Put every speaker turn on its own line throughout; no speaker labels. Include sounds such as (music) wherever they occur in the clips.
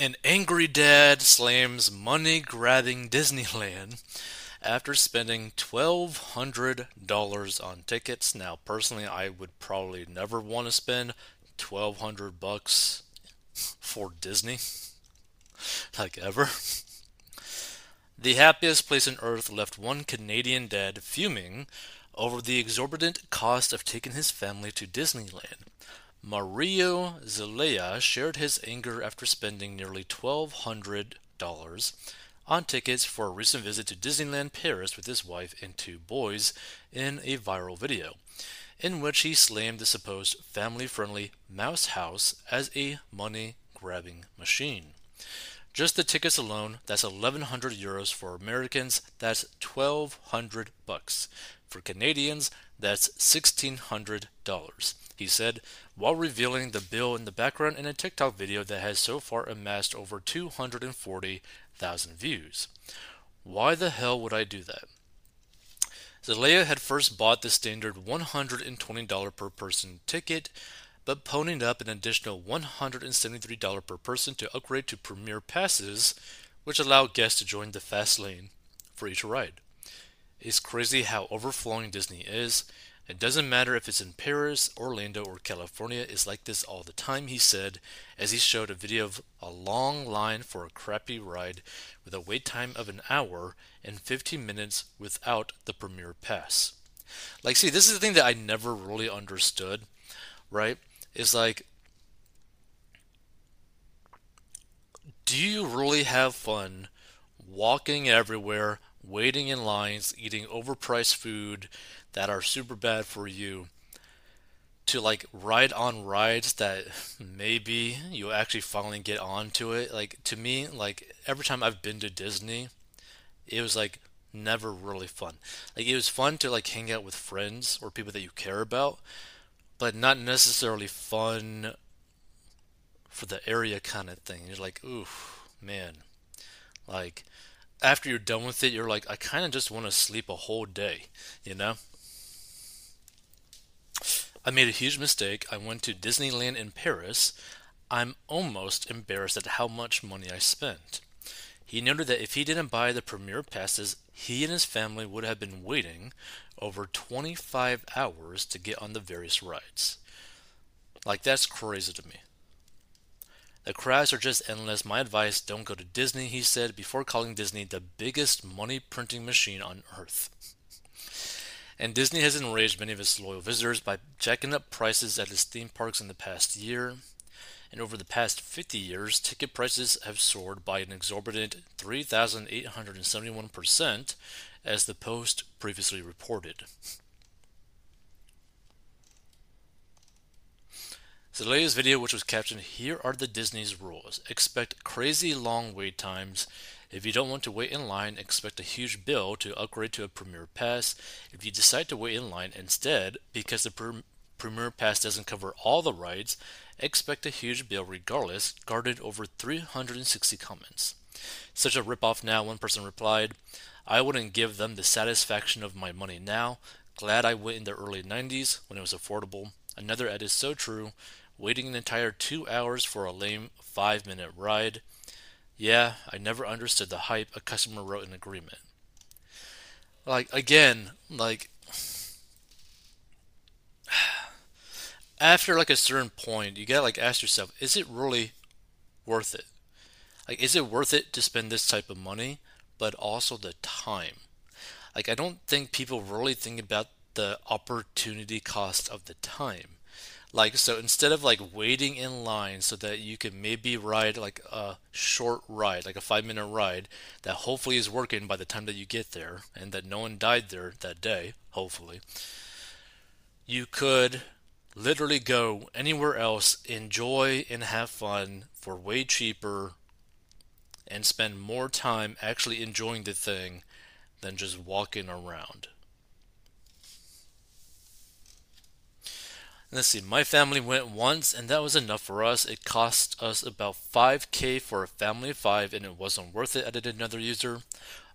An angry dad slams money grabbing Disneyland after spending $1,200 on tickets. Now, personally, I would probably never want to spend 1200 bucks for Disney. (laughs) like ever. The happiest place on earth left one Canadian dad fuming over the exorbitant cost of taking his family to Disneyland. Mario Zelaya shared his anger after spending nearly $1,200 on tickets for a recent visit to Disneyland Paris with his wife and two boys in a viral video, in which he slammed the supposed family friendly Mouse House as a money grabbing machine. Just the tickets alone, that's 1100 euros for Americans, that's 1200 bucks. For Canadians, that's $1600 he said, while revealing the bill in the background in a TikTok video that has so far amassed over 240,000 views. Why the hell would I do that? Zelaya had first bought the standard $120 per person ticket, but ponied up an additional $173 per person to upgrade to Premier Passes, which allow guests to join the fast lane for each ride. It's crazy how overflowing Disney is, it doesn't matter if it's in Paris, Orlando, or California, it's like this all the time, he said, as he showed a video of a long line for a crappy ride with a wait time of an hour and 15 minutes without the Premier Pass. Like, see, this is the thing that I never really understood, right? Is like, do you really have fun walking everywhere, waiting in lines, eating overpriced food? That are super bad for you to like ride on rides that maybe you actually finally get onto it. Like to me, like every time I've been to Disney, it was like never really fun. Like it was fun to like hang out with friends or people that you care about, but not necessarily fun for the area kind of thing. You're like, ooh, man. Like after you're done with it, you're like, I kind of just want to sleep a whole day, you know? I made a huge mistake. I went to Disneyland in Paris. I'm almost embarrassed at how much money I spent. He noted that if he didn't buy the premier passes, he and his family would have been waiting over 25 hours to get on the various rides. Like, that's crazy to me. The crowds are just endless. My advice don't go to Disney, he said, before calling Disney the biggest money printing machine on earth and Disney has enraged many of its loyal visitors by jacking up prices at its theme parks in the past year. And over the past 50 years, ticket prices have soared by an exorbitant 3,871%, as the Post previously reported. Zelaya's video, which was captioned, Here are the Disney's rules. Expect crazy long wait times if you don't want to wait in line, expect a huge bill to upgrade to a Premier Pass. If you decide to wait in line instead, because the Premier Pass doesn't cover all the rides, expect a huge bill regardless, guarded over 360 comments. Such a ripoff now, one person replied. I wouldn't give them the satisfaction of my money now. Glad I went in the early 90s when it was affordable. Another ad is so true. Waiting an entire two hours for a lame five minute ride. Yeah, I never understood the hype a customer wrote an agreement. Like, again, like, (sighs) after like a certain point, you gotta like ask yourself, is it really worth it? Like, is it worth it to spend this type of money, but also the time? Like, I don't think people really think about the opportunity cost of the time. Like so instead of like waiting in line so that you can maybe ride like a short ride, like a 5 minute ride that hopefully is working by the time that you get there and that no one died there that day, hopefully. You could literally go anywhere else, enjoy and have fun for way cheaper and spend more time actually enjoying the thing than just walking around. Let's see, my family went once and that was enough for us. It cost us about 5k for a family of 5 and it wasn't worth it, added another user.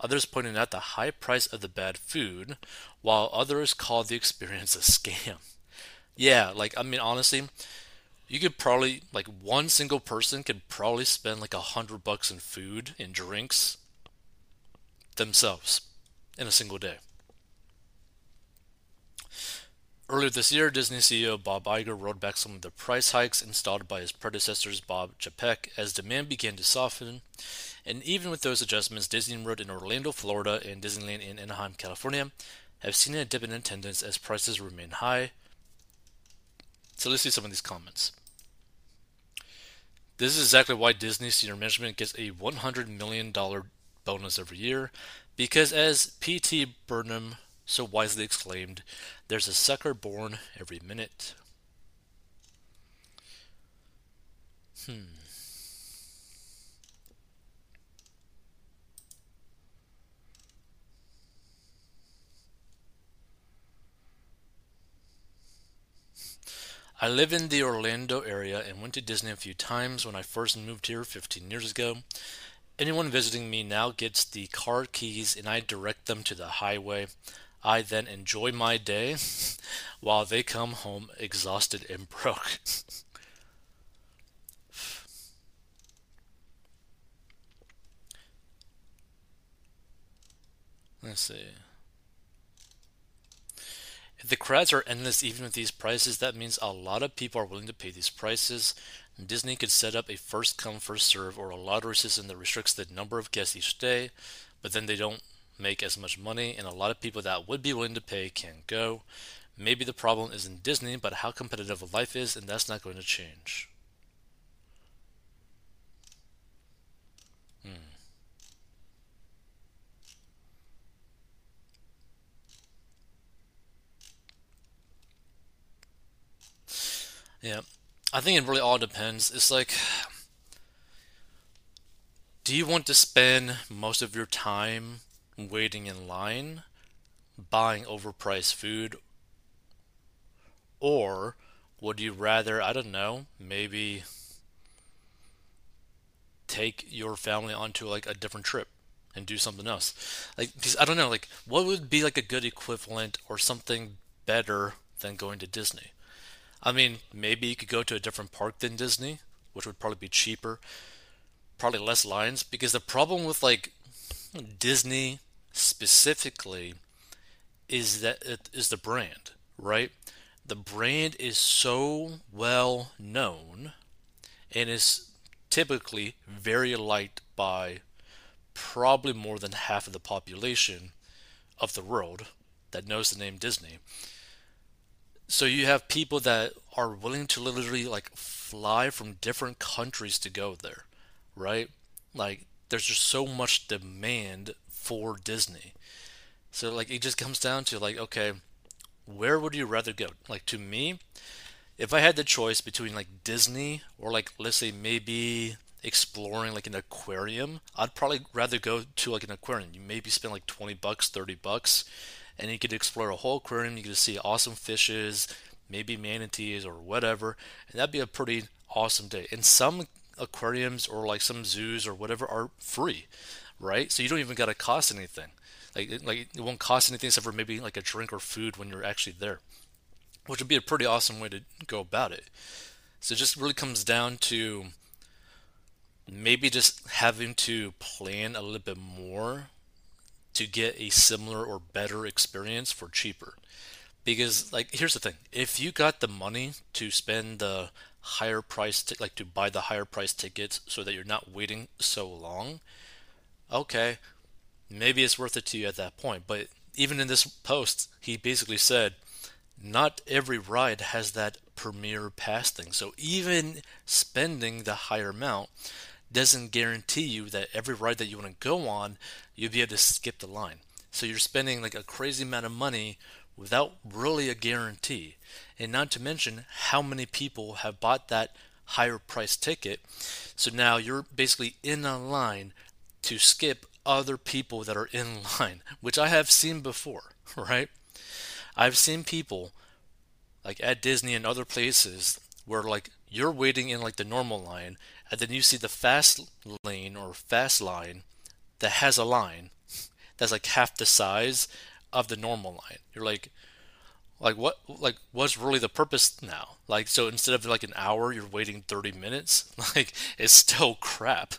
Others pointed out the high price of the bad food, while others called the experience (laughs) a scam. Yeah, like, I mean, honestly, you could probably like one single person could probably spend like a hundred bucks in food and drinks themselves in a single day. Earlier this year, Disney CEO Bob Iger rolled back some of the price hikes installed by his predecessors Bob Chapek as demand began to soften. And even with those adjustments, Disney World in Orlando, Florida, and Disneyland in Anaheim, California have seen a dip in attendance as prices remain high. So let's see some of these comments. This is exactly why Disney senior management gets a $100 million bonus every year, because as P.T. Barnum so wisely exclaimed, there's a sucker born every minute. Hmm. I live in the Orlando area and went to Disney a few times when I first moved here 15 years ago. Anyone visiting me now gets the car keys and I direct them to the highway. I then enjoy my day (laughs) while they come home exhausted and broke. (sighs) Let's see. If the crowds are endless even with these prices, that means a lot of people are willing to pay these prices. Disney could set up a first come, first serve or a lottery system that restricts the number of guests each day, but then they don't make as much money, and a lot of people that would be willing to pay can't go. Maybe the problem isn't Disney, but how competitive a life is, and that's not going to change. Hmm. Yeah. I think it really all depends. It's like, do you want to spend most of your time waiting in line, buying overpriced food, or would you rather, I don't know, maybe take your family onto like a different trip and do something else? Like, I don't know, like, what would be like a good equivalent or something better than going to Disney? I mean, maybe you could go to a different park than Disney, which would probably be cheaper, probably less lines. Because the problem with like Disney specifically is that it is the brand, right? The brand is so well known and is typically very liked by probably more than half of the population of the world that knows the name Disney. So you have people that are willing to literally like fly from different countries to go there, right? Like there's just so much demand for Disney. So like it just comes down to like okay, where would you rather go? Like to me, if I had the choice between like Disney or like let's say maybe exploring like an aquarium, I'd probably rather go to like an aquarium. You maybe spend like 20 bucks, 30 bucks and you could explore a whole aquarium. You could see awesome fishes, maybe manatees or whatever, and that'd be a pretty awesome day. And some aquariums or like some zoos or whatever are free, right? So you don't even gotta cost anything. Like like it won't cost anything except for maybe like a drink or food when you're actually there, which would be a pretty awesome way to go about it. So it just really comes down to maybe just having to plan a little bit more to get a similar or better experience for cheaper. Because like here's the thing, if you got the money to spend the higher price t- like to buy the higher price tickets so that you're not waiting so long, okay, maybe it's worth it to you at that point. But even in this post, he basically said not every ride has that premier pass thing. So even spending the higher amount doesn't guarantee you that every ride that you want to go on, you'll be able to skip the line. So you're spending like a crazy amount of money without really a guarantee. And not to mention how many people have bought that higher price ticket. So now you're basically in a line to skip other people that are in (laughs) line, which I have seen before, (laughs) right? I've seen people like at Disney and other places where like you're waiting in like the normal line and then you see the fast lane or fast line that has a line (laughs) that's like half the size of the normal line. You're like, Like what? Like what's really the purpose now? Like so instead of like an hour, you're waiting 30 minutes. Like it's still crap.